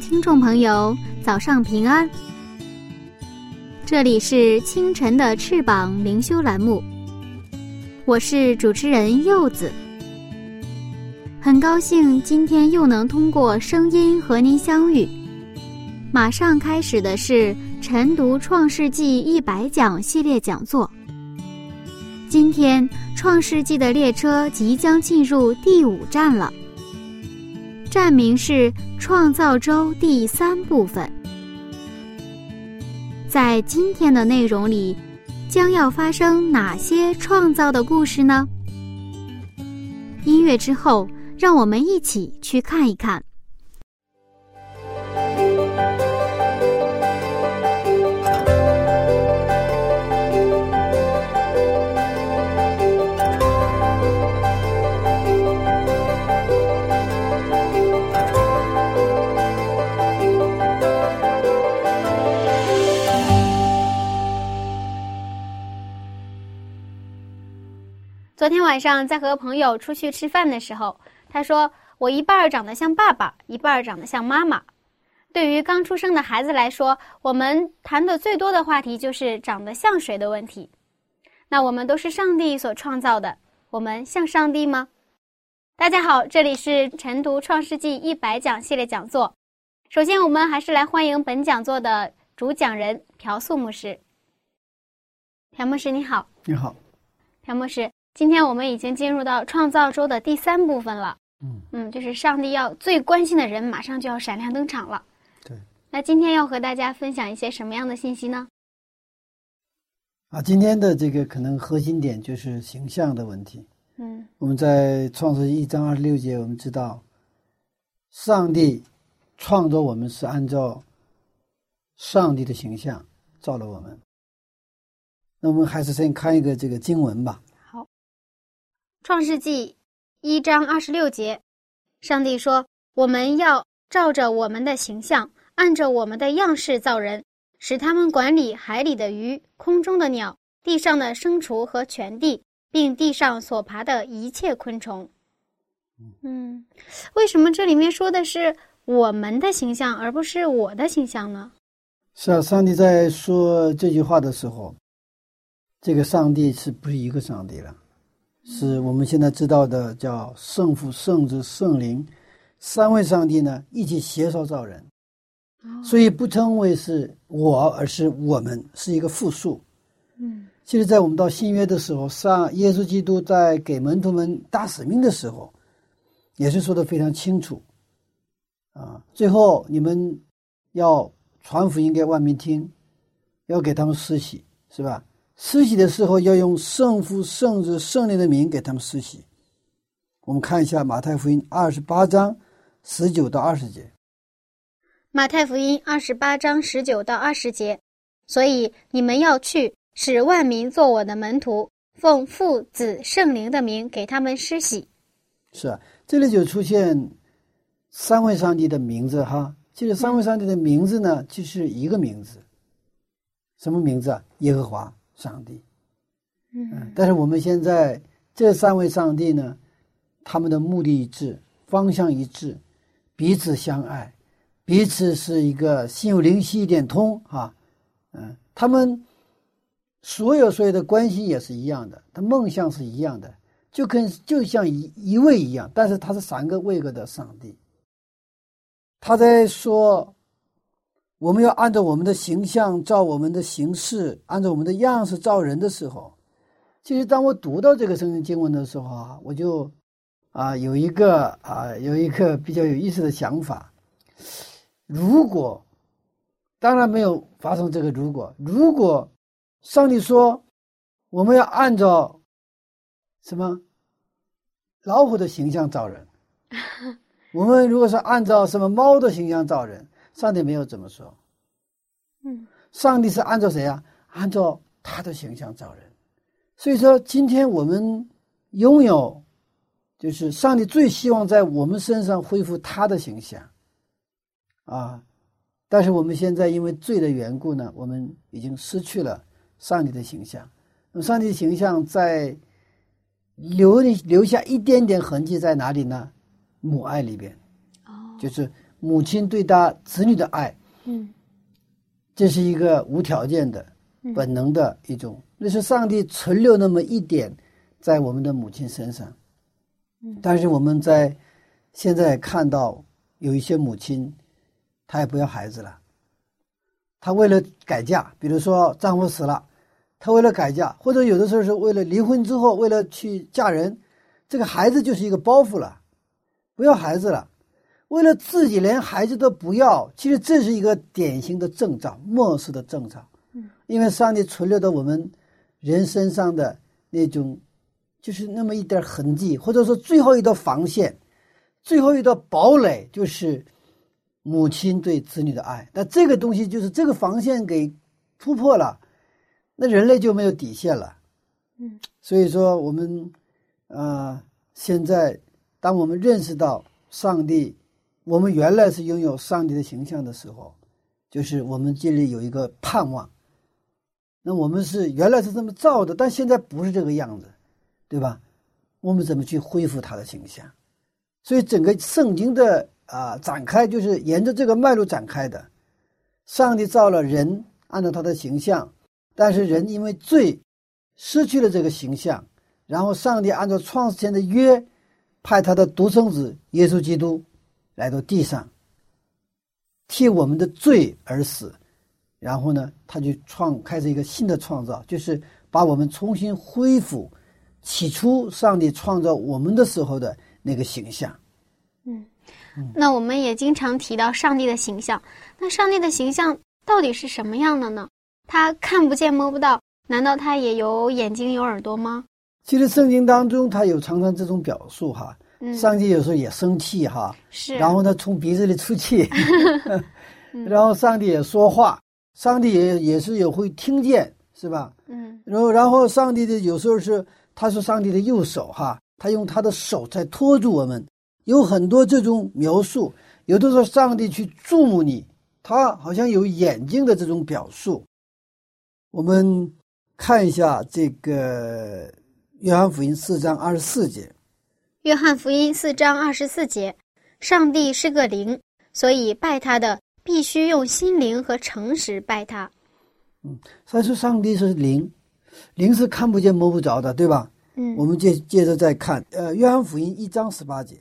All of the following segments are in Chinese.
听众朋友，早上平安。这里是清晨的翅膀灵修栏目，我是主持人柚子。很高兴今天又能通过声音和您相遇。马上开始的是晨读《创世纪》一百讲系列讲座。今天《创世纪》的列车即将进入第五站了，站名是《创造周》第三部分。在今天的内容里，将要发生哪些创造的故事呢？音乐之后，让我们一起去看一看。晚上在和朋友出去吃饭的时候，他说我一半长得像爸爸，一半长得像妈妈。对于刚出生的孩子来说，我们谈的最多的话题就是长得像谁的问题。那我们都是上帝所创造的，我们像上帝吗？大家好，这里是晨读创世纪一百讲系列讲座。首先，我们还是来欢迎本讲座的主讲人朴素牧师。朴牧师你好，你好，朴牧师。今天我们已经进入到创造周的第三部分了，嗯嗯，就是上帝要最关心的人马上就要闪亮登场了。对，那今天要和大家分享一些什么样的信息呢？啊，今天的这个可能核心点就是形象的问题。嗯，我们在创世一章二十六节，我们知道，上帝创造我们是按照上帝的形象造了我们。那我们还是先看一个这个经文吧。创世纪一章二十六节，上帝说：“我们要照着我们的形象，按着我们的样式造人，使他们管理海里的鱼、空中的鸟、地上的牲畜和全地，并地上所爬的一切昆虫。”嗯，为什么这里面说的是我们的形象，而不是我的形象呢？是啊，上帝在说这句话的时候，这个上帝是不是一个上帝了？是我们现在知道的叫圣父、圣子、圣灵三位上帝呢，一起携手造人，所以不称为是我，而是我们，是一个复数。嗯，其实，在我们到新约的时候，上耶稣基督在给门徒们大使命的时候，也是说的非常清楚。啊，最后你们要传福音给万民听，要给他们施洗，是吧？施洗的时候要用圣父、圣子、圣灵的名给他们施洗。我们看一下马太福音二十八章十九到二十节。马太福音二十八章十九到二十节，所以你们要去，使万民做我的门徒，奉父、子、圣灵的名给他们施洗。是啊，这里就出现三位上帝的名字哈。其实三位上帝的名字呢，就是一个名字，什么名字啊？耶和华。上帝，嗯，但是我们现在这三位上帝呢，他们的目的一致，方向一致，彼此相爱，彼此是一个心有灵犀一点通啊，嗯，他们所有所有的关系也是一样的，他梦想是一样的，就跟就像一一位一样，但是他是三个位格的上帝，他在说。我们要按照我们的形象照我们的形式，按照我们的样式造人的时候，其实当我读到这个圣经经文的时候啊，我就啊有一个啊有一个比较有意思的想法。如果当然没有发生这个如果，如果上帝说，我们要按照什么老虎的形象造人。我们如果是按照什么猫的形象造人，上帝没有怎么说。嗯，上帝是按照谁啊？按照他的形象造人。所以说，今天我们拥有，就是上帝最希望在我们身上恢复他的形象。啊，但是我们现在因为罪的缘故呢，我们已经失去了上帝的形象。那么，上帝的形象在留留下一点点痕迹在哪里呢？母爱里边，哦，就是母亲对他子女的爱，嗯。这是一个无条件的、嗯。本能的一种，那是上帝存留那么一点在我们的母亲身上。嗯。但是我们在现在看到有一些母亲，她也不要孩子了，她为了改嫁，比如说丈夫死了，她为了改嫁，或者有的时候是为了离婚之后为了去嫁人，这个孩子就是一个包袱了，不要孩子了。为了自己连孩子都不要，其实这是一个典型的征兆，末世的征兆。嗯，因为上帝存留到我们人身上的那种，就是那么一点痕迹，或者说最后一道防线，最后一道堡垒，就是母亲对子女的爱。那这个东西就是这个防线给突破了，那人类就没有底线了。嗯，所以说我们啊、呃现在当我们认识到上帝。我们原来是拥有上帝的形象的时候，就是我们这里有一个盼望。那我们是原来是这么造的，但现在不是这个样子，对吧？我们怎么去恢复他的形象？所以整个圣经的啊、展开就是沿着这个脉络展开的。上帝造了人，按照他的形象，但是人因为罪失去了这个形象，然后上帝按照创世前的约，派他的独生子耶稣基督。来到地上，替我们的罪而死，然后呢，他就创开始一个新的创造，就是把我们重新恢复起初上帝创造我们的时候的那个形象。嗯，那我们也经常提到上帝的形象，那上帝的形象到底是什么样的呢？他看不见摸不到，难道他也有眼睛有耳朵吗？其实圣经当中，他有常常这种表述哈。嗯，上帝有时候也生气哈，是，然后他从鼻子里出气，然后上帝也说话，上帝也也是也会听见，是吧？嗯然后然后上帝的有时候是他是上帝的右手哈，他用他的手在托住我们，有很多这种描述。有的时候上帝去注目你，他好像有眼睛的这种表述。我们看一下这个约翰福音四章二十四节。约翰福音四章二十四节，上帝是个灵，所以拜他的必须用心灵和诚实拜他。嗯他说上帝是灵，灵是看不见摸不着的，对吧？嗯，我们接接着再看，呃，约翰福音一章十八节。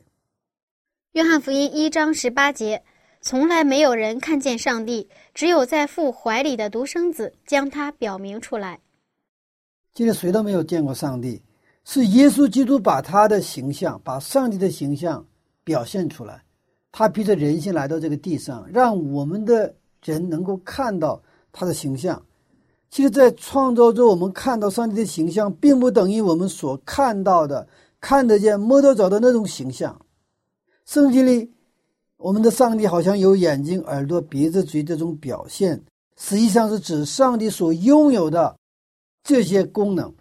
约翰福音一章十八节，从来没有人看见上帝，只有在父怀里的独生子将他表明出来。其实谁都没有见过上帝，是耶稣基督把他的形象，把上帝的形象表现出来。他披着人性来到这个地上，让我们的人能够看到他的形象。其实，在创造中，我们看到上帝的形象，并不等于我们所看到的、看得见、摸得着的那种形象。圣经里，我们的上帝好像有眼睛、耳朵、鼻子、嘴这种表现，实际上是指上帝所拥有的这些功能，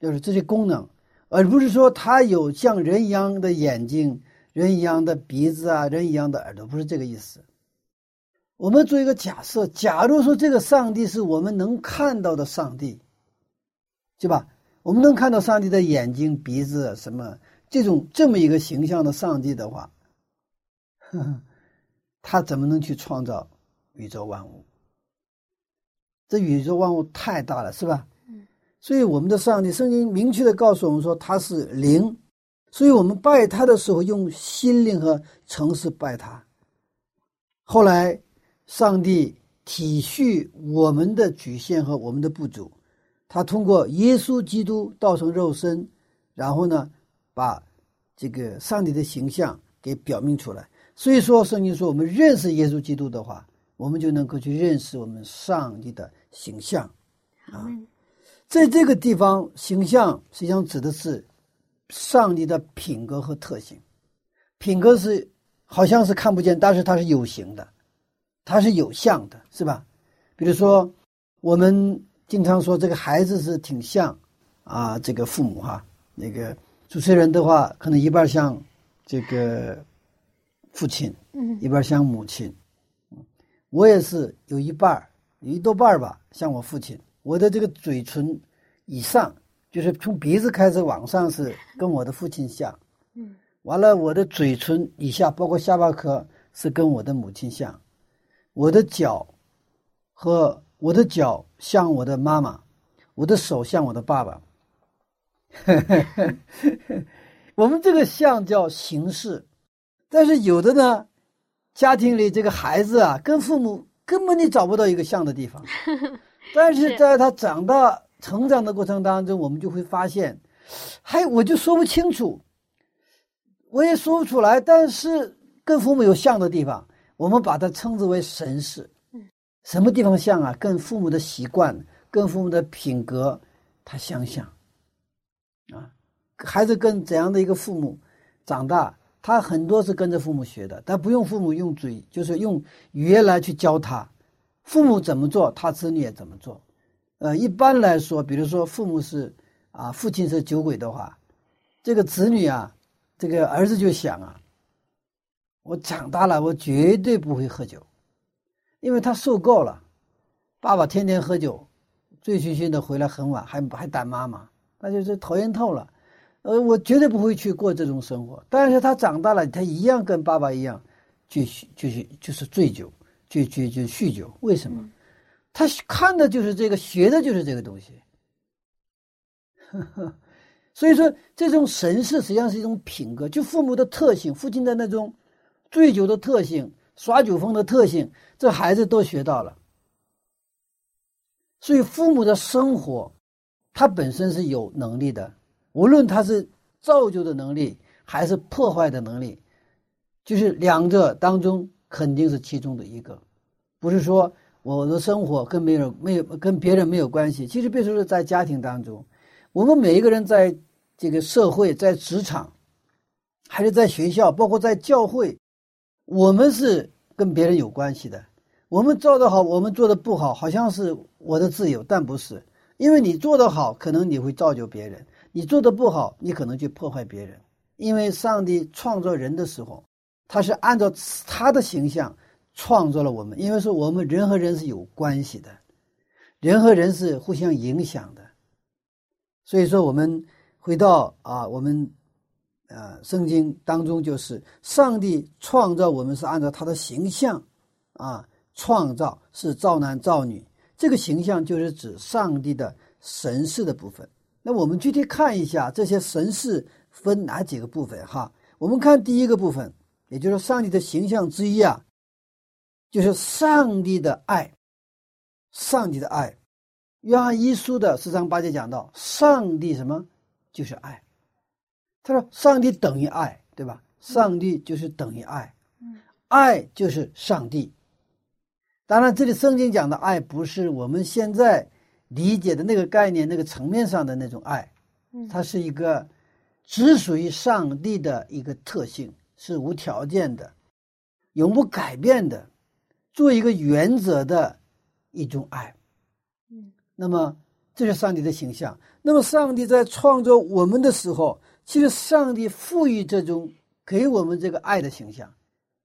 就是这些功能，而不是说他有像人一样的眼睛、人一样的鼻子啊、人一样的耳朵，不是这个意思。我们做一个假设，假如说这个上帝是我们能看到的上帝，对吧？我们能看到上帝的眼睛、鼻子什么这种这么一个形象的上帝的话，呵 呵他怎么能去创造宇宙万物？这宇宙万物太大了，是吧？所以我们的上帝，圣经明确的告诉我们说他是灵，所以我们拜他的时候用心灵和诚实拜他。后来，上帝体恤我们的局限和我们的不足，他通过耶稣基督道成肉身，然后呢，把这个上帝的形象给表明出来。所以说，圣经说我们认识耶稣基督的话，我们就能够去认识我们上帝的形象。啊。在这个地方，形象实际上指的是上帝的品格和特性。品格是好像是看不见，但是它是有形的，它是有相的，是吧？比如说，我们经常说这个孩子是挺像啊，这个父母哈。那个主持人的话，可能一半像这个父亲，嗯一半像母亲。我也是有一半儿有一多半儿吧，像我父亲。我的这个嘴唇以上，就是从鼻子开始往上是跟我的父亲像。嗯完了，我的嘴唇以下，包括下巴颏，是跟我的母亲像。我的脚和我的脚像我的妈妈，我的手像我的爸爸。我们这个像叫形式，但是有的呢，家庭里这个孩子啊，跟父母根本你找不到一个像的地方。但是在他长大成长的过程当中，我们就会发现，还我就说不清楚，我也说不出来。但是跟父母有像的地方，我们把它称之为神似。什么地方像啊？跟父母的习惯、跟父母的品格，他相像。啊，孩子跟怎样的一个父母长大，他很多是跟着父母学的，他不用父母用嘴，就是用语言来去教他。父母怎么做，他子女也怎么做。呃，一般来说，比如说父母是啊，父亲是酒鬼的话，这个子女啊，这个儿子就想啊，我长大了，我绝对不会喝酒，因为他受够了，爸爸天天喝酒，醉醺醺的回来很晚，还还打妈妈，那就是讨厌透了。呃，我绝对不会去过这种生活。但是他长大了，他一样跟爸爸一样，去就是就是醉酒。去去去酗酒，为什么？他看的就是这个，学的就是这个东西。所以说，这种神事实际上是一种品格，就父母的特性，父亲的那种醉酒的特性、耍酒疯的特性，这孩子都学到了。所以，父母的生活，他本身是有能力的，无论他是造就的能力还是破坏的能力，就是两者当中。肯定是其中的一个，不是说我的生活跟没有没有跟别人没有关系。其实别说是在家庭当中，我们每一个人在这个社会、在职场，还是在学校，包括在教会，我们是跟别人有关系的。我们做得好，我们做的不好，好像是我的自由，但不是，因为你做得好，可能你会造就别人；你做的不好，你可能去破坏别人。因为上帝创造人的时候。他是按照他的形象创造了我们，因为说我们人和人是有关系的，人和人是互相影响的，所以说我们回到啊，我们呃圣经当中就是上帝创造我们是按照他的形象啊创造，是造男造女，这个形象就是指上帝的神事的部分。那我们具体看一下这些神事分哪几个部分哈？我们看第一个部分。也就是上帝的形象之一啊，就是上帝的爱。上帝的爱，约翰一书的四章八节讲到，上帝什么就是爱。他说，上帝等于爱，对吧？上帝就是等于爱，爱就是上帝。当然，这里圣经讲的爱，不是我们现在理解的那个概念、那个层面上的那种爱，它是一个只属于上帝的一个特性。是无条件的，永不改变的，做一个原则的一种爱。嗯，那么这是上帝的形象。那么上帝在创造我们的时候，其实上帝赋予这种给我们这个爱的形象，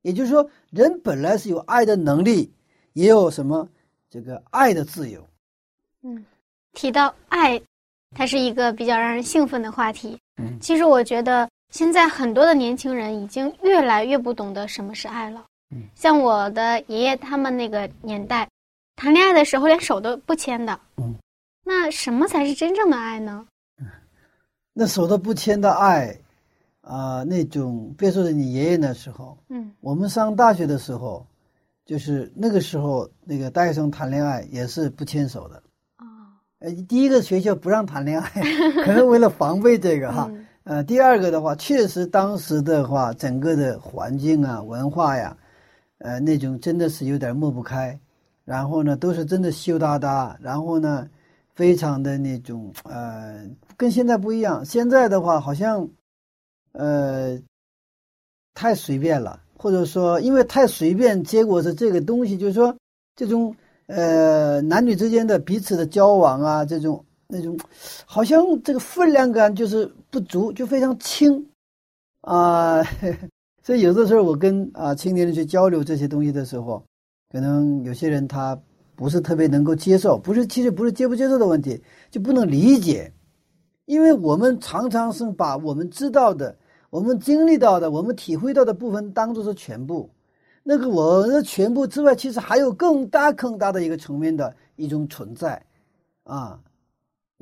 也就是说，人本来是有爱的能力，也有什么这个爱的自由。嗯，提到爱，它是一个比较让人兴奋的话题。嗯，其实我觉得。现在很多的年轻人已经越来越不懂得什么是爱了。嗯，像我的爷爷他们那个年代，谈恋爱的时候连手都不牵的。嗯，那什么才是真正的爱呢？那手都不牵的爱，啊，那种别说是你爷爷那时候，嗯，我们上大学的时候，就是那个时候，那个大学生谈恋爱也是不牵手的。哦，呃，第一个学校不让谈恋爱，可能为了防备这个哈。呃，第二个的话，确实当时的话，整个的环境啊、文化呀，呃，那种真的是有点抹不开。然后呢，都是真的羞答答。然后呢，非常的那种呃，跟现在不一样。现在的话，好像呃太随便了，或者说因为太随便，结果是这个东西，就是说这种呃男女之间的彼此的交往啊，这种那种好像这个分量感就是不足，就非常轻啊。所以有的时候我跟啊青年人去交流这些东西的时候，可能有些人他。不是特别能够接受，不是，其实不是接不接受的问题，就不能理解，因为我们常常是把我们知道的、我们经历到的、我们体会到的部分当做是全部，那个我的全部之外，其实还有更大、更大的一个层面的一种存在，啊，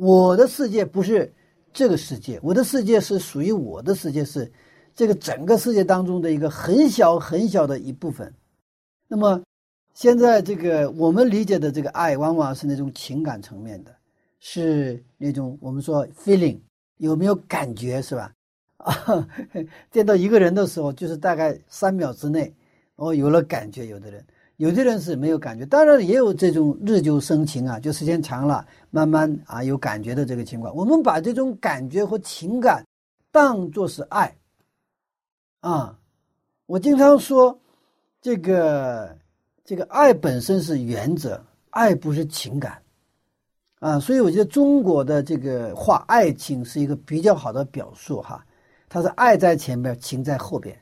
我的世界不是这个世界，我的世界是属于我的世界，是这个整个世界当中的一个很小很小的一部分，那么。现在这个我们理解的这个爱，往往是那种情感层面的，是那种我们说 feeling 有没有感觉是吧？啊，见到一个人的时候，就是大概三秒之内，哦，有了感觉。有的人，有的人是没有感觉。当然也有这种日久生情啊，就时间长了，慢慢啊有感觉的这个情况。我们把这种感觉和情感当作是爱啊。我经常说这个。这个爱本身是原则，爱不是情感，啊，所以我觉得中国的这个话，爱情是一个比较好的表述哈。它是爱在前面，情在后边，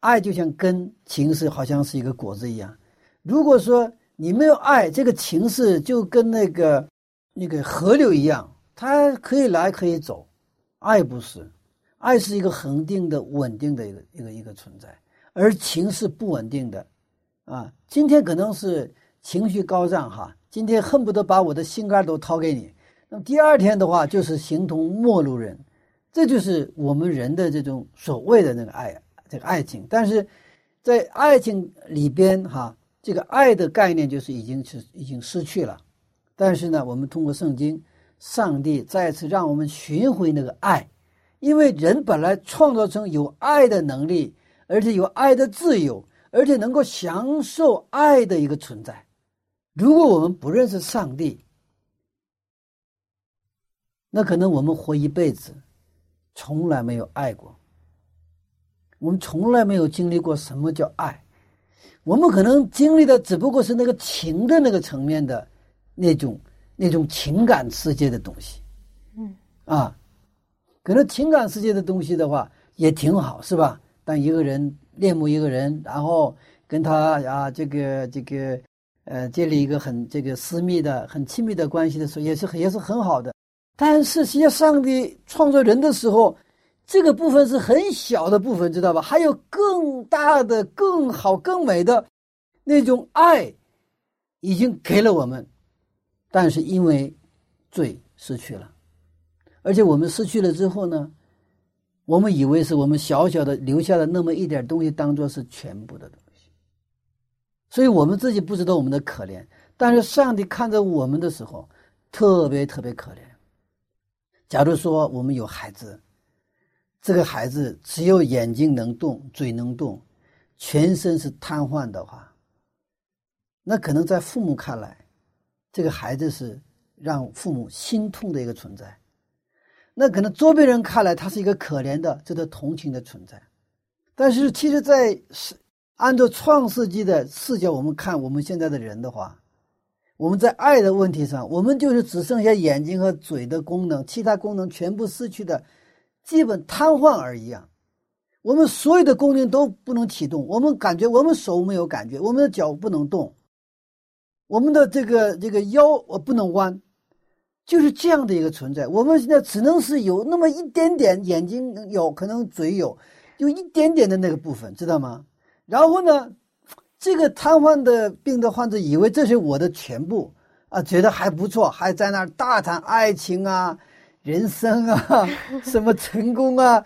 爱就像根，情是好像是一个果子一样。如果说你没有爱，这个情势就跟那个那个河流一样，它可以来可以走，爱不是，爱是一个恒定的、稳定的一个一个一个存在，而情是不稳定的。啊，今天可能是情绪高涨哈，今天恨不得把我的心肝都掏给你。那么第二天的话，就是形同陌路人，这就是我们人的这种所谓的那个爱，这个爱情。但是在爱情里边哈，这个爱的概念就是已经是已经失去了。但是呢，我们通过圣经，上帝再次让我们寻回那个爱，因为人本来创造成有爱的能力，而且有爱的自由。而且能够享受爱的一个存在。如果我们不认识上帝，那可能我们活一辈子，从来没有爱过。我们从来没有经历过什么叫爱。我们可能经历的只不过是那个情的那个层面的那种那种情感世界的东西。嗯啊，可能情感世界的东西的话也挺好，是吧？当一个人。恋慕一个人，然后跟他啊，这个这个，呃，建立一个很这个私密的、很亲密的关系的时候，也是也是很好的。但是，实际上，上帝创造人的时候，这个部分是很小的部分，知道吧？还有更大的、更好、更美的那种爱，已经给了我们，但是因为罪失去了，而且我们失去了之后呢？我们以为是我们小小的留下的那么一点东西，当做是全部的东西，所以我们自己不知道我们的可怜。但是上帝看着我们的时候，特别特别可怜。假如说我们有孩子，这个孩子只有眼睛能动、嘴能动，全身是瘫痪的话，那可能在父母看来，这个孩子是让父母心痛的一个存在。那可能周边人看来，他是一个可怜的、值得同情的存在，但是其实，在是按照创世纪的视角，我们看我们现在的人的话，我们在爱的问题上，我们就是只剩下眼睛和嘴的功能，其他功能全部失去的，基本瘫痪而已啊。我们所有的功能都不能启动，我们感觉我们手没有感觉，我们的脚不能动，我们的这个这个腰我不能弯。就是这样的一个存在，我们现在只能是有那么一点点眼睛有可能嘴有，有一点点的那个部分，知道吗？然后呢，这个瘫痪的病的患者以为这是我的全部啊，觉得还不错，还在那儿大谈爱情啊、人生啊、什么成功啊。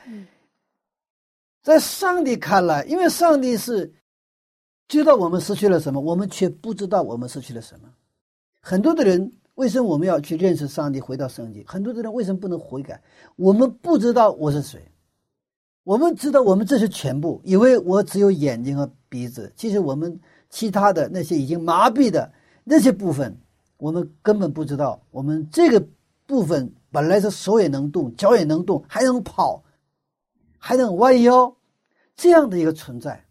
在上帝看来，因为上帝是知道我们失去了什么，我们却不知道我们失去了什么。很多的人。为什么我们要去认识上帝，回到圣经？很多的人为什么不能悔改？我们不知道我是谁，我们知道我们这是全部，以为我只有眼睛和鼻子。其实我们其他的那些已经麻痹的那些部分，我们根本不知道，我们这个部分本来是手也能动，脚也能动，还能跑，还能弯腰，这样的一个存在。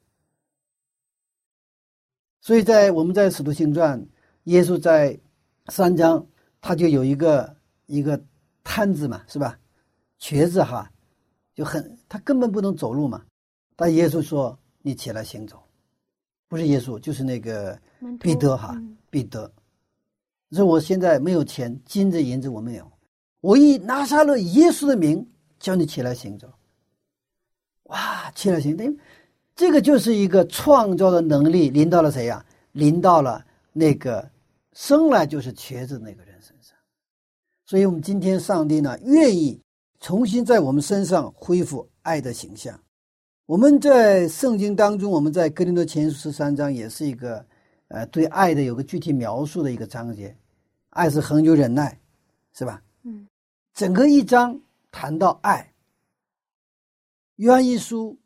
所以在我们在《使徒行传》，耶稣在三章，他就有一个一个瘫子嘛，是吧？瘸子哈，就很他根本不能走路嘛。但耶稣说：“你起来行走。”不是耶稣，就是那个彼得哈，彼得说：“我现在没有钱，金子银子我没有，我以拿撒勒耶稣的名叫你起来行走。”哇，起来行走。这个就是一个创造的能力临到了谁呀？临到了那个生来就是瘸子那个人身上。所以，我们今天上帝呢，愿意重新在我们身上恢复爱的形象。我们在圣经当中，我们在哥林多前书十三章也是一个，呃，对爱的有个具体描述的一个章节。爱是恒久忍耐，是吧？整个一章谈到爱。约翰一书。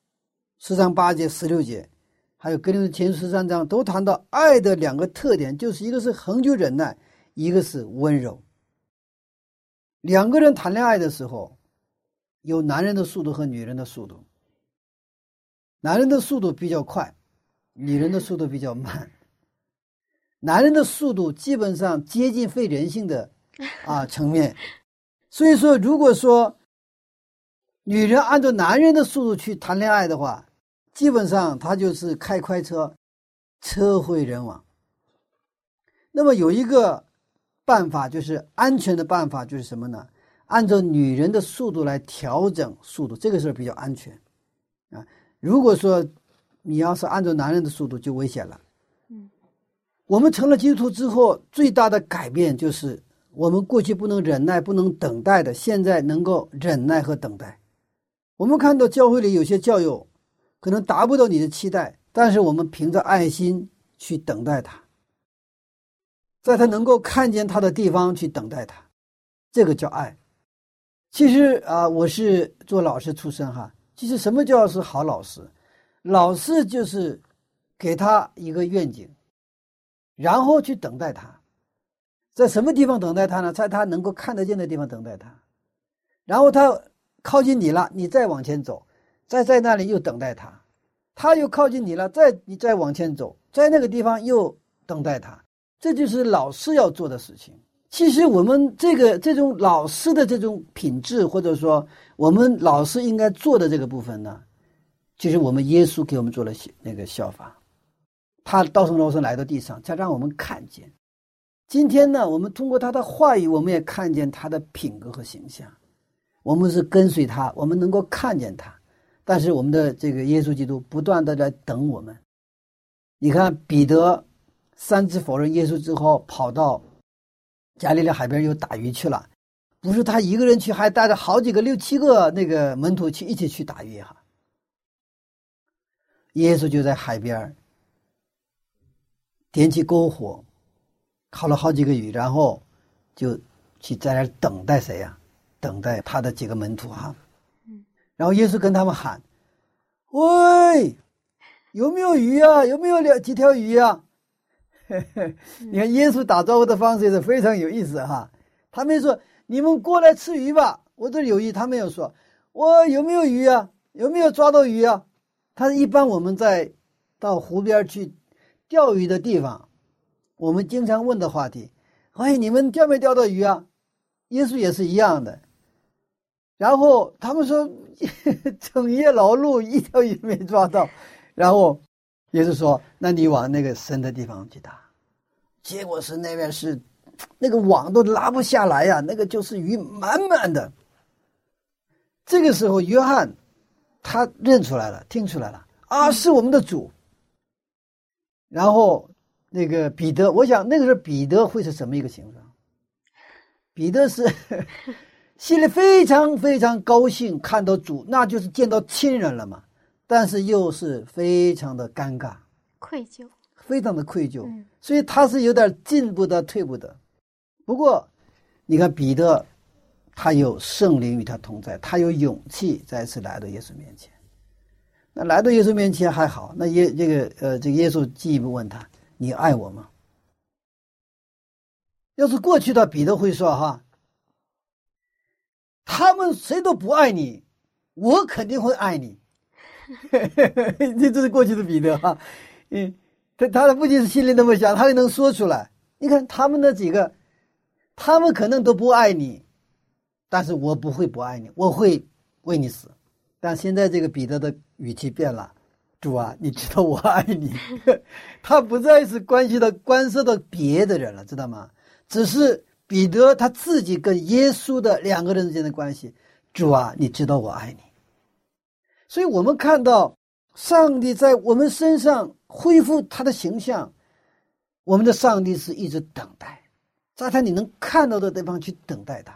十章八节、十六节，还有格林的前十三章，都谈到爱的两个特点，就是一个是恒久忍耐，一个是温柔。两个人谈恋爱的时候，有男人的速度和女人的速度。男人的速度比较快，女人的速度比较慢。男人的速度基本上接近非人性的啊层面，所以说，如果说女人按照男人的速度去谈恋爱的话，基本上她就是开快车，车毁人亡。那么有一个办法，就是安全的办法，就是什么呢？按照女人的速度来调整速度，这个事儿比较安全啊。如果说你要是按照男人的速度，就危险了。嗯，我们成了基督徒之后，最大的改变就是我们过去不能忍耐、不能等待的，现在能够忍耐和等待。我们看到教会里有些教友。可能达不到你的期待，但是我们凭着爱心去等待他，在他能够看见他的地方去等待他，这个叫爱。其实啊，我是做老师出身哈。其实什么叫是好老师？老师就是给他一个愿景，然后去等待他，在什么地方等待他呢？在他能够看得见的地方等待他，然后他靠近你了，你再往前走。再在那里又等待他，他又靠近你了，再你再往前走，在那个地方又等待他，这就是老师要做的事情。其实我们这个这种老师的这种品质，或者说我们老师应该做的这个部分呢，就是我们耶稣给我们做了那个效法，他道成肉身来到地上，才让我们看见。今天呢，我们通过他的话语，我们也看见他的品格和形象。我们是跟随他，我们能够看见他。但是我们的这个耶稣基督不断的在等我们。你看彼得三次否认耶稣之后，跑到加利利海边又打鱼去了，不是他一个人去，还带着好几个六七个那个门徒去一起去打鱼哈。耶稣就在海边点起篝火，烤了好几个鱼，然后就去在那等待谁呀？等待他的几个门徒哈。然后耶稣跟他们喊：“喂，有没有鱼啊？有没有两几条鱼啊？” 你看耶稣打招呼的方式也是非常有意思哈。他们说：“你们过来吃鱼吧，我这里有鱼。”他没有说：“我有没有鱼啊？有没有抓到鱼啊？”他一般我们在到湖边去钓鱼的地方，我们经常问的话题：“哎，你们钓没钓到鱼啊？”耶稣也是一样的。然后他们说。整夜劳碌，一条鱼没抓到，然后也是说，那你往那个深的地方去打，结果是那边是那个网都拉不下来呀，那个就是鱼满满的。这个时候，约翰他认出来了，听出来了啊，是我们的主。然后那个彼得，我想那个时候彼得会是什么一个形状？彼得是。心里非常非常高兴，看到主，那就是见到亲人了嘛。但是又是非常的尴尬、愧疚，非常的愧疚。所以他是有点进不得、退不得。不过，你看彼得，他有圣灵与他同在，他有勇气再次来到耶稣面前。那来到耶稣面前还好，那耶这个呃，这个耶稣进一步问他：“你爱我吗？”要是过去的彼得会说哈，他们谁都不爱你，我肯定会爱你。这这是过去的彼得哈，嗯，他他的不仅是心里那么想，他也能说出来。你看他们那几个，他们可能都不爱你，但是我不会不爱你，我会为你死。但现在这个彼得的语气变了，主啊，你知道我爱你，他不再是关系到关涉到别的人了，知道吗？只是彼得他自己跟耶稣的两个人之间的关系。主啊，你知道我爱你。所以我们看到上帝在我们身上恢复他的形象，我们的上帝是一直等待，在他你能看到的地方去等待他。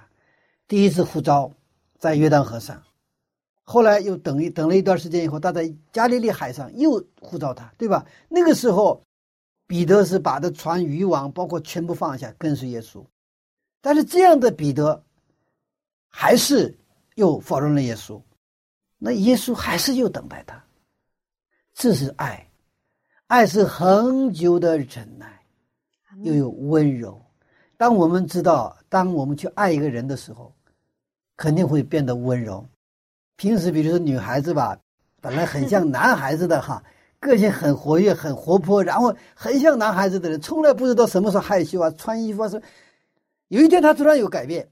第一次呼召在约旦河上，后来又等一等了一段时间以后，他在加利利海上又呼召他，对吧？那个时候，彼得是把的船渔网包括全部放下跟随耶稣，但是这样的彼得还是又否认了耶稣。那耶稣还是又等待他，这是爱，爱是恒久的忍耐，又有温柔。当我们知道，当我们去爱一个人的时候，肯定会变得温柔。平时比如说女孩子吧，本来很像男孩子的哈，个性很活跃、很活泼，然后很像男孩子的人，从来不知道什么时候害羞啊，穿衣服啊是。有一天他突然有改变，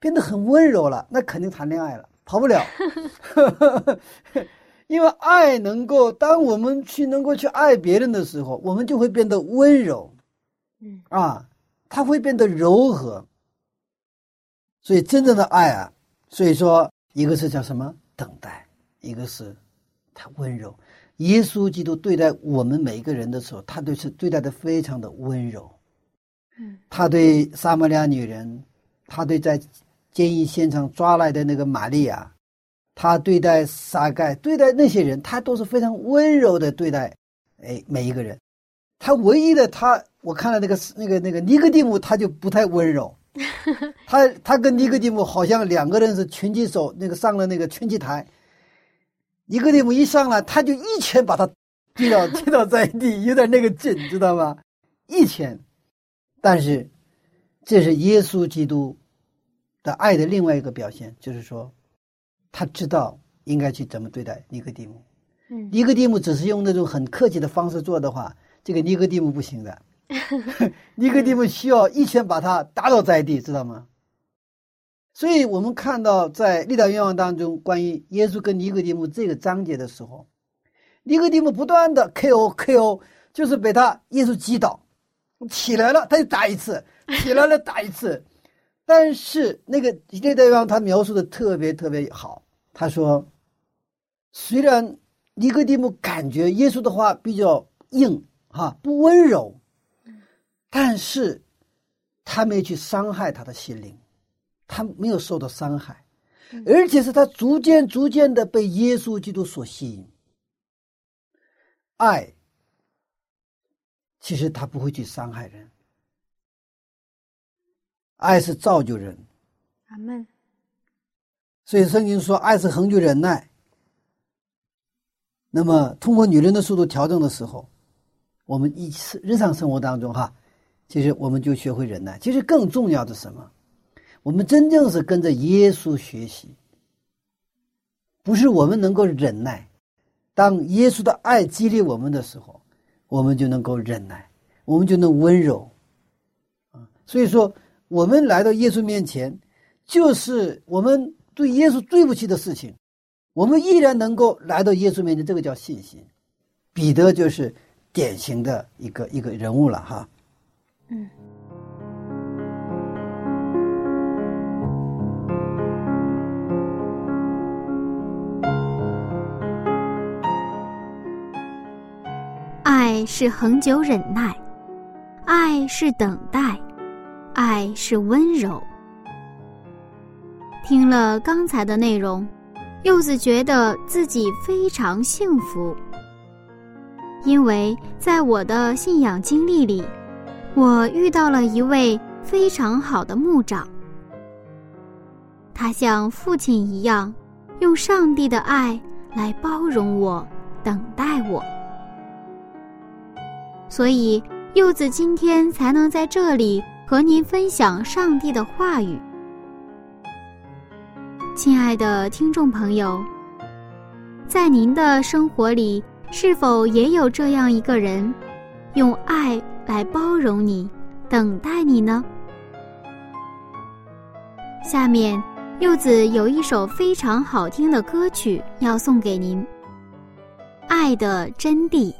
变得很温柔了，那肯定谈恋爱了。跑不了，因为爱能够，当我们去能够去爱别人的时候，我们就会变得温柔，嗯啊，他会变得柔和。所以真正的爱啊，所以说一个是叫什么等待，一个是他温柔。耶稣基督对待我们每一个人的时候，他都是对待的非常的温柔。嗯，他对撒玛利亚女人，他对在。监狱现场抓来的那个玛利亚，他对待撒盖，对待那些人，他都是非常温柔的对待，哎，每一个人。他唯一的他，我看了那个那个那个尼哥底姆，他就不太温柔。他他跟尼格蒂姆好像两个人是拳击手，那个上了那个拳击台，尼格蒂姆一上来，他就一拳把他击倒击倒在地，有点那个劲，知道吗？一拳。但是这是耶稣基督。的爱的另外一个表现，就是说，他知道应该去怎么对待尼格蒂姆。嗯，尼格蒂姆只是用那种很客气的方式做的话，这个尼格蒂姆不行的。尼哥底母需要一拳把他打倒在地，知道吗？所以我们看到在历代愿望当中，关于耶稣跟尼哥底母这个章节的时候，尼哥底母不断的 KO KO，就是被他耶稣击倒，起来了他就打一次，起来了打一次。但是那个历代愿望他描述的特别特别好，他说，虽然尼哥底母感觉耶稣的话比较硬哈不温柔，但是他没去伤害他的心灵，他没有受到伤害，而且是他逐渐逐渐的被耶稣基督所吸引。爱，其实他不会去伤害人。爱是造就人，阿门。所以圣经说，爱是恒久忍耐。那么，通过女人的速度调整的时候，我们一次日常生活当中，哈，其实我们就学会忍耐。其实更重要的什么？我们真正是跟着耶稣学习，不是我们能够忍耐。当耶稣的爱激励我们的时候，我们就能够忍耐，我们就能温柔。啊，所以说。我们来到耶稣面前，就是我们对耶稣对不起的事情，我们依然能够来到耶稣面前，这个叫信心。彼得就是典型的一个一个人物了，哈。嗯。爱是恒久忍耐，爱是等待。爱是温柔。听了刚才的内容，柚子觉得自己非常幸福，因为在我的信仰经历里，我遇到了一位非常好的牧长。他像父亲一样，用上帝的爱来包容我、等待我，所以柚子今天才能在这里。和您分享上帝的话语。亲爱的听众朋友，在您的生活里，是否也有这样一个人，用爱来包容你、等待你呢？下面，柚子有一首非常好听的歌曲要送给您，《爱的真谛》。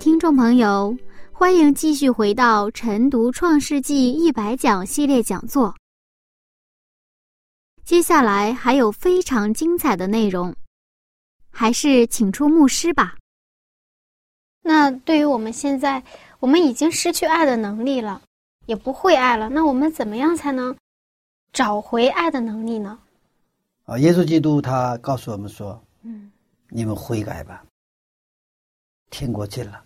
听众朋友，欢迎继续回到晨读《创世纪一百讲》系列讲座。接下来还有非常精彩的内容，还是请出牧师吧。那对于我们现在，我们已经失去爱的能力了，也不会爱了。那我们怎么样才能找回爱的能力呢？啊，耶稣基督他告诉我们说：“嗯，你们悔改吧，天国近了。”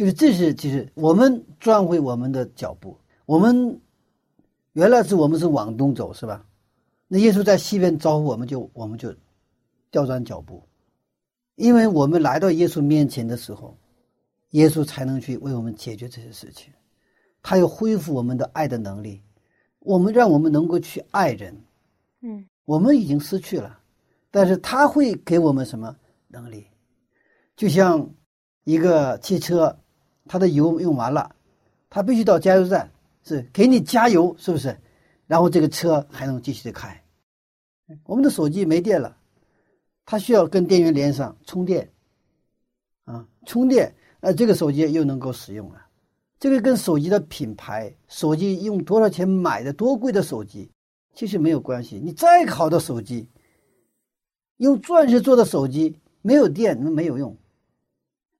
就是这是就是我们转回我们的脚步。我们原来是我们是往东走，是吧？那耶稣在西边招呼我们，就我们就调转脚步，因为我们来到耶稣面前的时候，耶稣才能去为我们解决这些事情，他要恢复我们的爱的能力，我们让我们能够去爱人。嗯，我们已经失去了，但是他会给我们什么能力？就像一个汽车，它的油用完了，它必须到加油站，是给你加油，是不是？然后这个车还能继续的开。我们的手机没电了，它需要跟电源连上充电，啊，充电，呃，这个手机又能够使用了。这个跟手机的品牌、手机用多少钱买的、多贵的手机，其实没有关系。你再好的手机，用钻石做的手机没有电那没有用。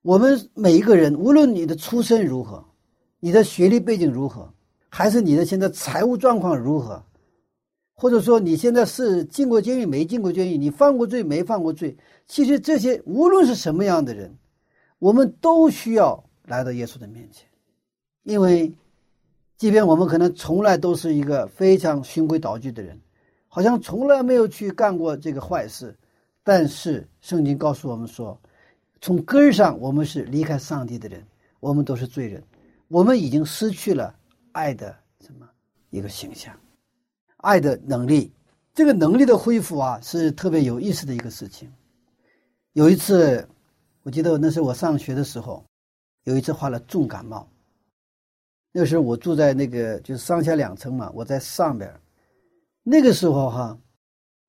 我们每一个人，无论你的出身如何，你的学历背景如何。还是你的现在财务状况如何，或者说你现在是进过监狱没进过监狱，你犯过罪没犯过罪？其实这些无论是什么样的人，我们都需要来到耶稣的面前，因为，即便我们可能从来都是一个非常循规蹈矩的人，好像从来没有去干过这个坏事，但是圣经告诉我们说，从根上我们是离开上帝的人，我们都是罪人，我们已经失去了。爱的什么一个形象？爱的能力，这个能力的恢复啊，是特别有意思的一个事情。有一次，我记得那是我上学的时候，有一次患了重感冒。那时候我住在那个就是上下两层嘛，我在上边。那个时候哈，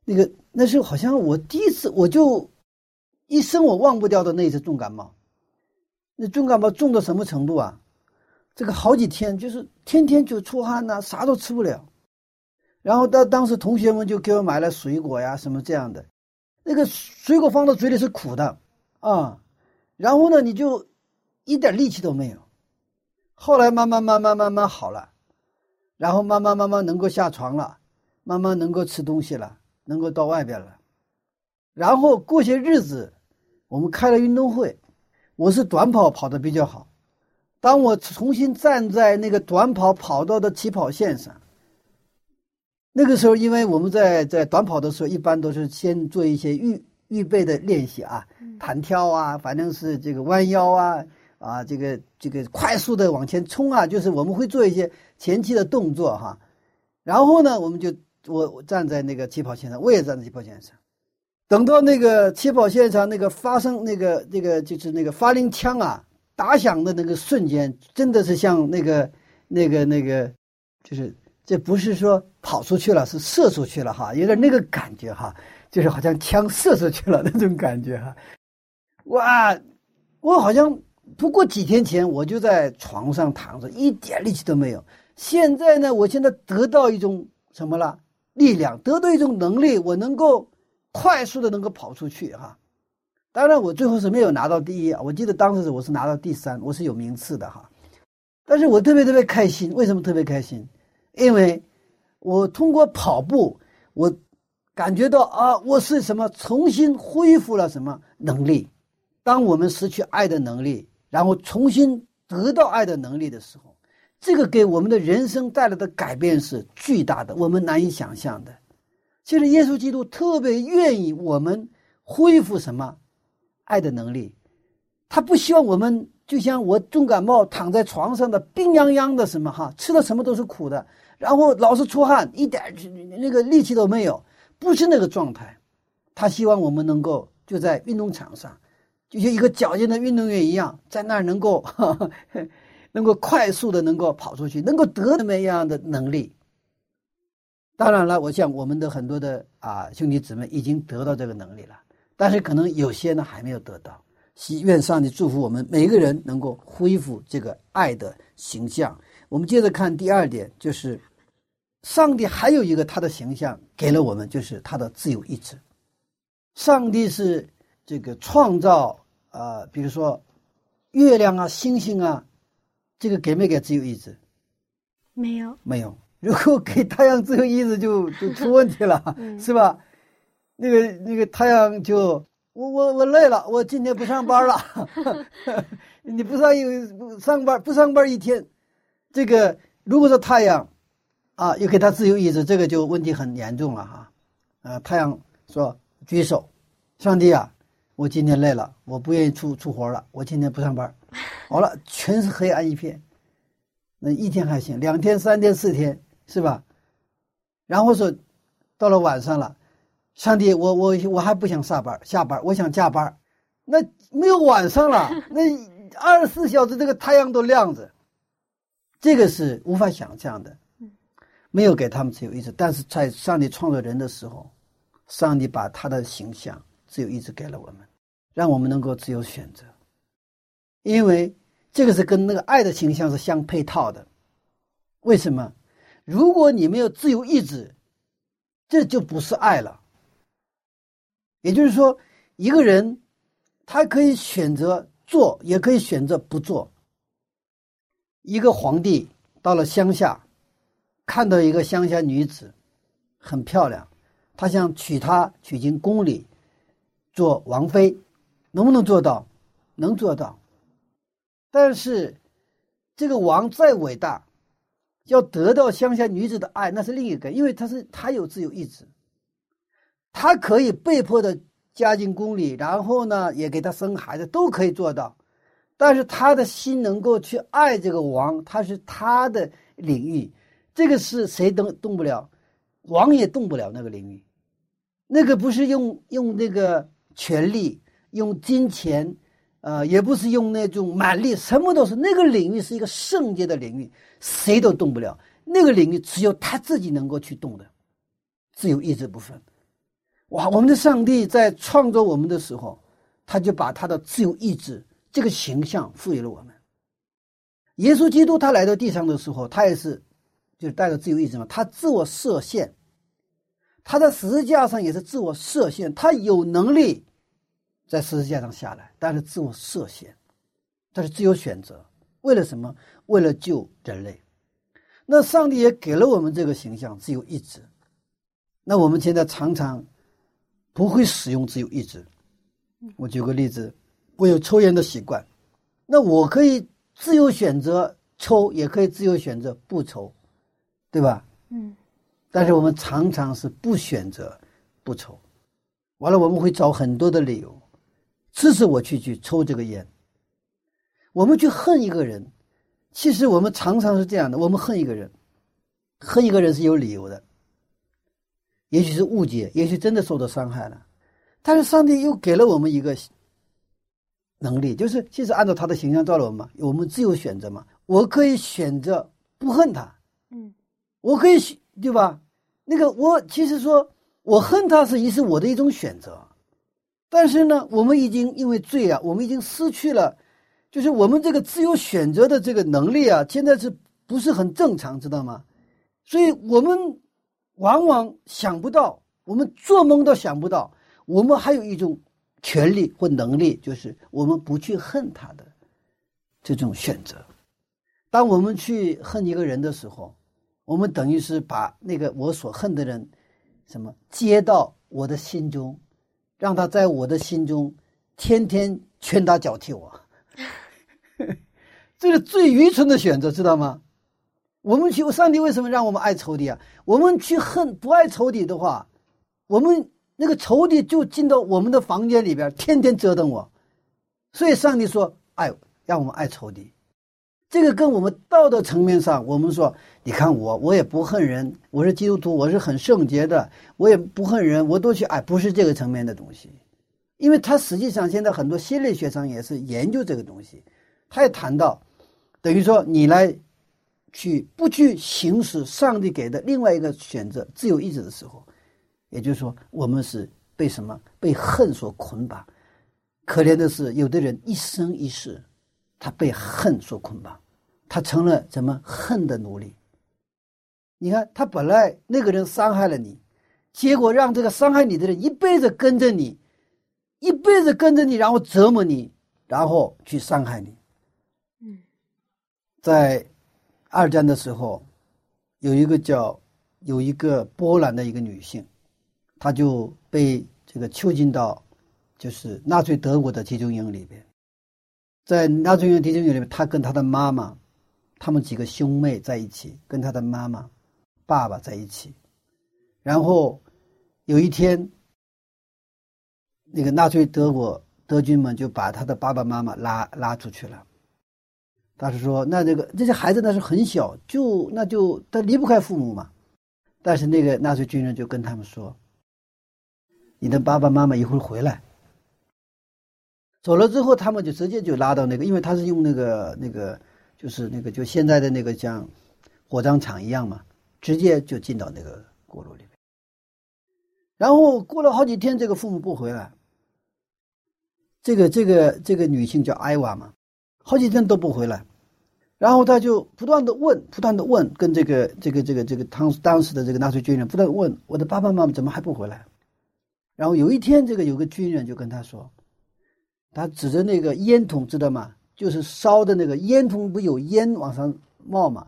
那个那时候好像我第一次，我就一生我忘不掉的那一次重感冒。那重感冒重到什么程度啊？这个好几天就是天天就出汗呐，啥都吃不了。然后当当时同学们就给我买了水果呀，什么这样的。那个水果放到嘴里是苦的啊。然后呢，你就一点力气都没有。后来慢慢慢慢慢慢好了，然后慢慢慢慢能够下床了，慢慢能够吃东西了，能够到外边了。然后过些日子，我们开了运动会，我是短跑跑的比较好。当我重新站在那个短跑跑道的起跑线上，那个时候，因为我们在在短跑的时候，一般都是先做一些预预备的练习啊，弹跳啊，反正是这个弯腰啊，啊，这个这个快速的往前冲啊，就是我们会做一些前期的动作哈。然后呢，我们就我我站在那个起跑线上，我也站在起跑线上，等到那个起跑线上那个发生那个那个就是那个发令枪啊。打响的那个瞬间，真的是像那个、那个、那个，就是这不是说跑出去了，是射出去了哈，有点那个感觉哈，就是好像枪射出去了那种感觉哈。哇，我好像不过几天前我就在床上躺着，一点力气都没有。现在呢，我现在得到一种什么了？力量，得到一种能力，我能够快速的能够跑出去哈。当然，我最后是没有拿到第一啊！我记得当时我是拿到第三，我是有名次的哈。但是我特别特别开心，为什么特别开心？因为我通过跑步，我感觉到啊，我是什么重新恢复了什么能力？当我们失去爱的能力，然后重新得到爱的能力的时候，这个给我们的人生带来的改变是巨大的，我们难以想象的。其实耶稣基督特别愿意我们恢复什么？爱的能力，他不希望我们就像我重感冒躺在床上的病殃殃的什么哈，吃的什么都是苦的，然后老是出汗，一点那个力气都没有，不是那个状态。他希望我们能够就在运动场上，就像一个矫健的运动员一样，在那儿能够 能够快速的能够跑出去，能够得那么样的能力。当然了，我想我们的很多的啊兄弟姊妹已经得到这个能力了。但是可能有些呢还没有得到，希愿上帝祝福我们每一个人能够恢复这个爱的形象。我们接着看第二点，就是上帝还有一个他的形象给了我们，就是他的自由意志。上帝是这个创造啊，比如说月亮啊、星星啊，这个给没给自由意志？没有，没有。如果给太阳自由意志，就 就出问题了，是吧？那个那个太阳就我我我累了，我今天不上班了。你不上有上班不上班一天，这个如果说太阳啊又给他自由意志，这个就问题很严重了哈。啊，太阳说举手，上帝啊，我今天累了，我不愿意出出活了，我今天不上班。好了，全是黑暗一片。那一天还行，两天、三天、四天。是吧？然后说，到了晚上了，上帝，我我我还不想下班，下班我想加班，那没有晚上了，那二十四小时这个太阳都亮着，这个是无法想象的。没有给他们自由意志，但是在上帝创造人的时候，上帝把他的形象自由意志给了我们，让我们能够自由选择，因为这个是跟那个爱的形象是相配套的。为什么？如果你没有自由意志，这就不是爱了。也就是说，一个人他可以选择做，也可以选择不做。一个皇帝到了乡下，看到一个乡下女子很漂亮，他想娶她娶进宫里做王妃，能不能做到？能做到。但是这个王再伟大。要得到乡下女子的爱，那是另一个，因为他是他有自由意志，他可以被迫的嫁进宫里，然后呢，也给他生孩子，都可以做到。但是他的心能够去爱这个王，他是他的领域，这个是谁都动不了，王也动不了那个领域，那个不是用用那个权力，用金钱。呃，也不是用那种蛮力，什么都是那个领域是一个圣洁的领域，谁都动不了。那个领域只有他自己能够去动的，自由意志部分。哇，我们的上帝在创造我们的时候，他就把他的自由意志这个形象赋予了我们。耶稣基督他来到地上的时候，他也是就是带着自由意志嘛，他自我设限，他在十字架上也是自我设限，他有能力。在十字架上下来，但是自我设限，但是自由选择，为了什么？为了救人类。那上帝也给了我们这个形象，自由意志。那我们现在常常不会使用自由意志。我举个例子，我有抽烟的习惯，那我可以自由选择抽，也可以自由选择不抽，对吧？嗯。但是我们常常是不选择不抽，完了我们会找很多的理由。支持我去去抽这个烟。我们去恨一个人，其实我们常常是这样的：我们恨一个人，恨一个人是有理由的，也许是误解，也许真的受到伤害了。但是上帝又给了我们一个能力，就是其实按照他的形象造了我们，我们自由选择嘛。我可以选择不恨他，嗯，我可以对吧？那个我其实说我恨他是一是我的一种选择。但是呢，我们已经因为罪啊，我们已经失去了，就是我们这个自由选择的这个能力啊，现在是不是很正常，知道吗？所以我们往往想不到，我们做梦都想不到，我们还有一种权利或能力，就是我们不去恨他的这种选择。当我们去恨一个人的时候，我们等于是把那个我所恨的人，什么接到我的心中。让他在我的心中天天拳打脚踢我，这是最愚蠢的选择，知道吗？我们去上帝为什么让我们爱仇敌啊？我们去恨不爱仇敌的话，我们那个仇敌就进到我们的房间里边，天天折腾我。所以上帝说：“爱，让我们爱仇敌。”这个跟我们道德层面上，我们说，你看我，我也不恨人，我是基督徒，我是很圣洁的，我也不恨人，我都去爱，不是这个层面的东西，因为他实际上现在很多心理学上也是研究这个东西，他也谈到，等于说你来去不去行使上帝给的另外一个选择自由意志的时候，也就是说，我们是被什么？被恨所捆绑，可怜的是，有的人一生一世，他被恨所捆绑，他成了怎么恨的奴隶。你看，他本来那个人伤害了你，结果让这个伤害你的人一辈子跟着你，一辈子跟着你，然后折磨你，然后去伤害你。嗯，在二战的时候，有一个叫有一个波兰的一个女性，她就被这个囚禁到就是纳粹德国的集中营里边，在纳粹营集中营里面，她跟她的妈妈，他们几个兄妹在一起，跟他的妈妈。爸爸在一起，然后有一天，那个纳粹德国德军们就把他的爸爸妈妈拉拉出去了。他是说，那这个这些孩子那是很小，就那就他离不开父母嘛。但是那个纳粹军人就跟他们说：“你的爸爸妈妈一会儿回来。”走了之后，他们就直接就拉到那个，因为他是用那个那个，就是那个就现在的那个像火葬场一样嘛。直接就进到那个锅炉里面，然后过了好几天，这个父母不回来。这个这个这个女性叫艾娃嘛，好几天都不回来，然后他就不断的问，不断的问，跟这个这个这个这个当当时的这个纳粹军人不断问我的爸爸妈妈怎么还不回来？然后有一天，这个有个军人就跟他说，他指着那个烟筒，知道吗？就是烧的那个烟囱，不有烟往上冒吗？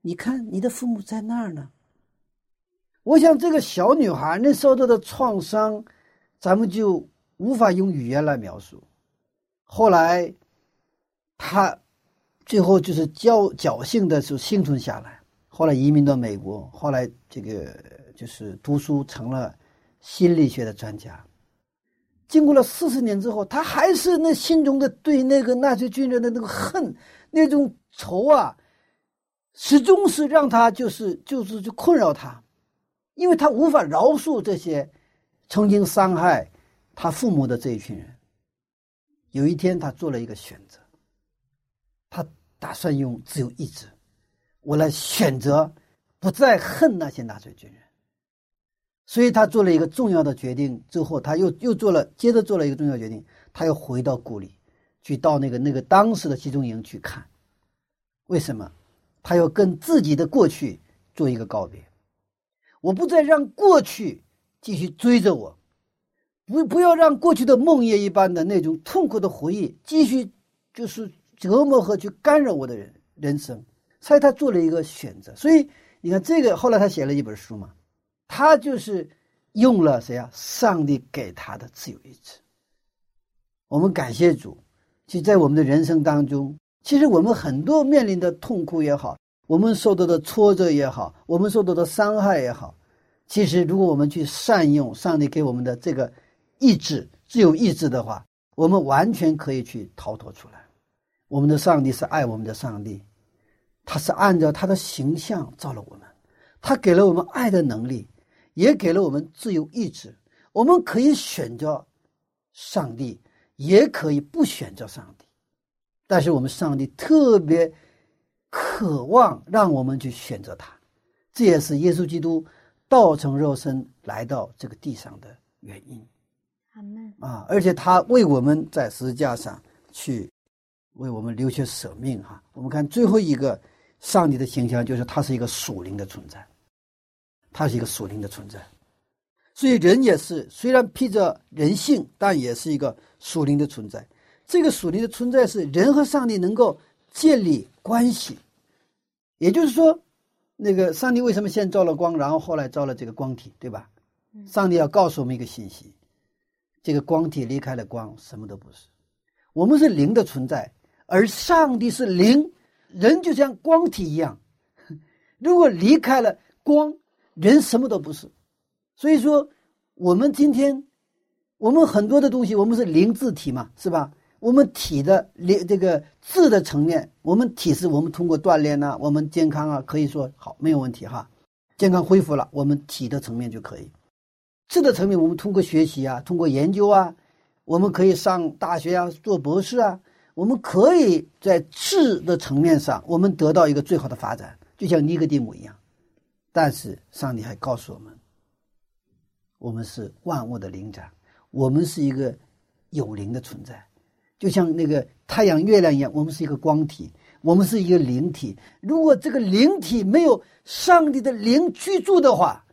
你看，你的父母在那儿呢。我想，这个小女孩那受到的创伤，咱们就无法用语言来描述。后来，她最后就是侥侥幸的就幸存下来。后来移民到美国，后来这个就是读书成了心理学的专家。经过了四十年之后，他还是那心中的对那个纳粹军人的那个恨，那种仇啊。始终是让他就是就是就困扰他，因为他无法饶恕这些曾经伤害他父母的这一群人。有一天，他做了一个选择，他打算用自由意志，我来选择不再恨那些纳粹军人。所以他做了一个重要的决定之后，他又又做了接着做了一个重要决定，他又回到故里，去到那个那个当时的集中营去看，为什么？他要跟自己的过去做一个告别，我不再让过去继续追着我，不不要让过去的梦魇一般的那种痛苦的回忆继续就是折磨和去干扰我的人人生，所以他做了一个选择。所以你看，这个后来他写了一本书嘛，他就是用了谁啊？上帝给他的自由意志。我们感谢主，其实在我们的人生当中。其实我们很多面临的痛苦也好，我们受到的挫折也好，我们受到的伤害也好，其实如果我们去善用上帝给我们的这个意志、自由意志的话，我们完全可以去逃脱出来。我们的上帝是爱我们的上帝，他是按照他的形象造了我们，他给了我们爱的能力，也给了我们自由意志。我们可以选择上帝，也可以不选择上帝。但是我们上帝特别渴望让我们去选择他，这也是耶稣基督道成肉身来到这个地上的原因。啊！而且他为我们在十字架上去为我们流血舍命哈。我们看最后一个上帝的形象，就是他是一个属灵的存在，他是一个属灵的存在。所以人也是虽然披着人性，但也是一个属灵的存在。这个属灵的存在是人和上帝能够建立关系，也就是说，那个上帝为什么先造了光，然后后来造了这个光体，对吧？上帝要告诉我们一个信息：这个光体离开了光，什么都不是。我们是灵的存在，而上帝是灵，人就像光体一样。如果离开了光，人什么都不是。所以说，我们今天，我们很多的东西，我们是灵字体嘛，是吧？我们体的灵这个智的层面，我们体是我们通过锻炼呢，我们健康啊，可以说好没有问题哈，健康恢复了，我们体的层面就可以。智的层面，我们通过学习啊，通过研究啊，我们可以上大学啊，做博士啊，我们可以在智的层面上，我们得到一个最好的发展，就像尼格蒂姆一样。但是上帝还告诉我们，我们是万物的灵长，我们是一个。有灵的存在，就像那个太阳、月亮一样，我们是一个光体，我们是一个灵体。如果这个灵体没有上帝的灵居住的话，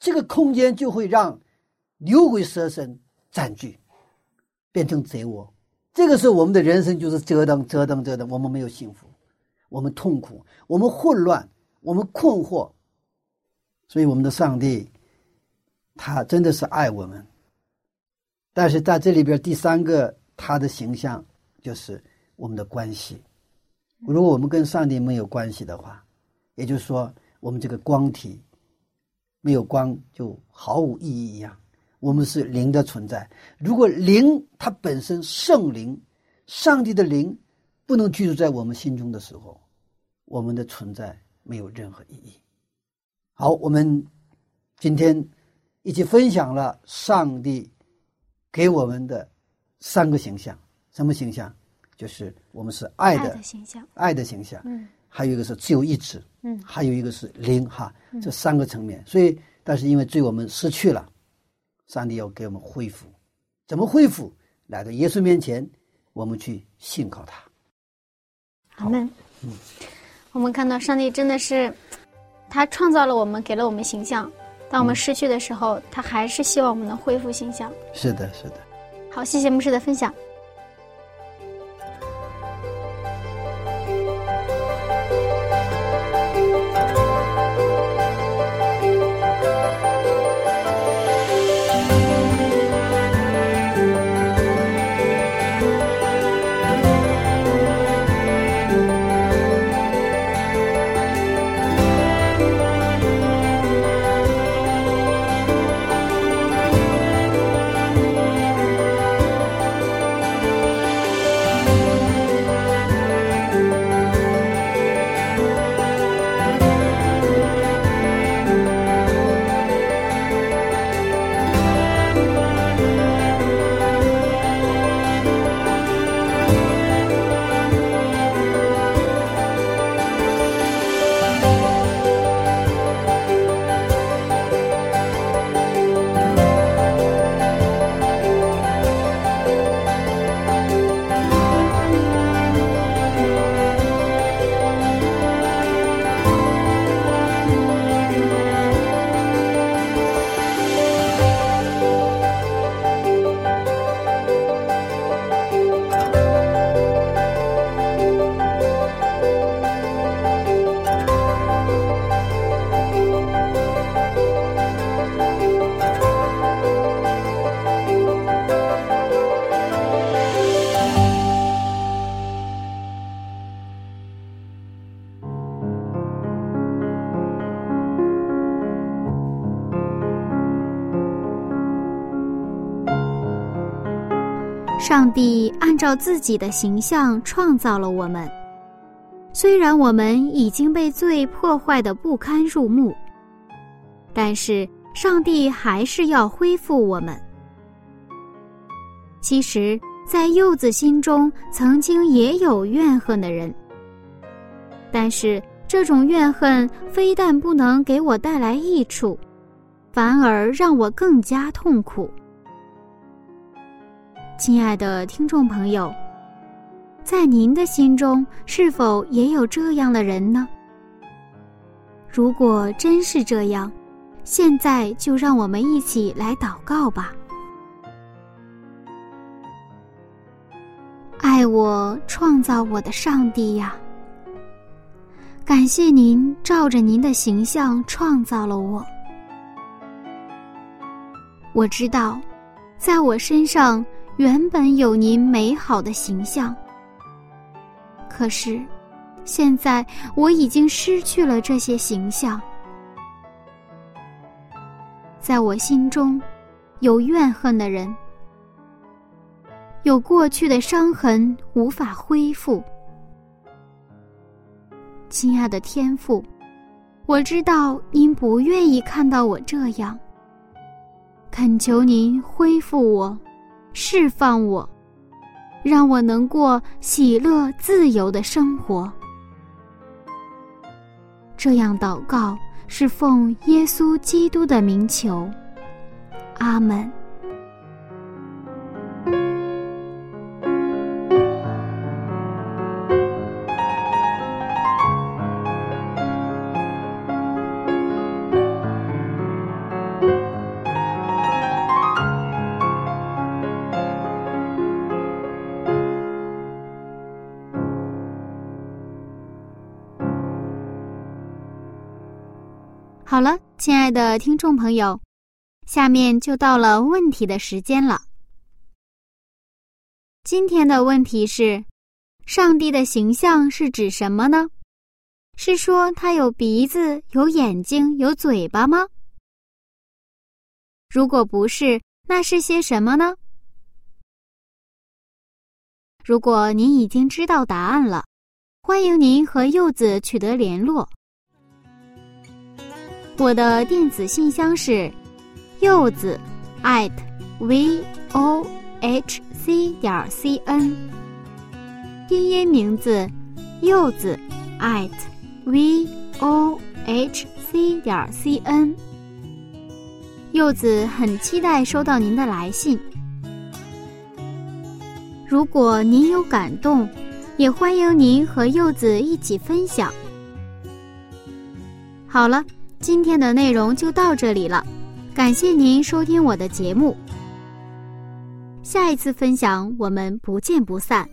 这个空间就会让牛鬼蛇神占据，变成贼窝。这个时候，我们的人生就是折腾、折腾、折腾，我们没有幸福，我们痛苦，我们混乱，我们困惑。所以，我们的上帝，他真的是爱我们。但是在这里边，第三个他的形象就是我们的关系。如果我们跟上帝没有关系的话，也就是说，我们这个光体没有光，就毫无意义一样。我们是灵的存在。如果灵它本身圣灵、上帝的灵不能居住在我们心中的时候，我们的存在没有任何意义。好，我们今天一起分享了上帝给我们的三个形象。什么形象？就是我们是爱的形象，爱的形象。嗯，还有一个是自由意志。嗯，还有一个是灵。哈，这三个层面。所以，但是因为罪我们失去了。上帝要给我们恢复，怎么恢复？来到耶稣面前，我们去信靠他。阿门。嗯，我们看到上帝真的是，他创造了我们，给了我们形象。当我们失去的时候，他还是希望我们能恢复形象。是的，是的。好，谢谢牧师的分享。上帝按照自己的形象创造了我们，虽然我们已经被罪破坏的不堪入目，但是上帝还是要恢复我们。其实，在柚子心中曾经也有怨恨的人，但是这种怨恨非但不能给我带来益处，反而让我更加痛苦。亲爱的听众朋友，在您的心中是否也有这样的人呢？如果真是这样，现在就让我们一起来祷告吧。爱我、创造我的上帝呀，感谢您照着您的形象创造了我。我知道，在我身上。原本有您美好的形象，可是现在我已经失去了这些形象。在我心中，有怨恨的人，有过去的伤痕无法恢复。亲爱的天父，我知道您不愿意看到我这样，恳求您恢复我。释放我，让我能过喜乐自由的生活。这样祷告是奉耶稣基督的名求，阿门。好了，亲爱的听众朋友，下面就到了问题的时间了。今天的问题是：上帝的形象是指什么呢？是说他有鼻子、有眼睛、有嘴巴吗？如果不是，那是些什么呢？如果您已经知道答案了，欢迎您和柚子取得联络。我的电子信箱是柚子 at v o h c 点 c n，拼音名字柚子 at v o h c 点 c n。柚子很期待收到您的来信。如果您有感动，也欢迎您和柚子一起分享。好了。今天的内容就到这里了，感谢您收听我的节目。下一次分享，我们不见不散。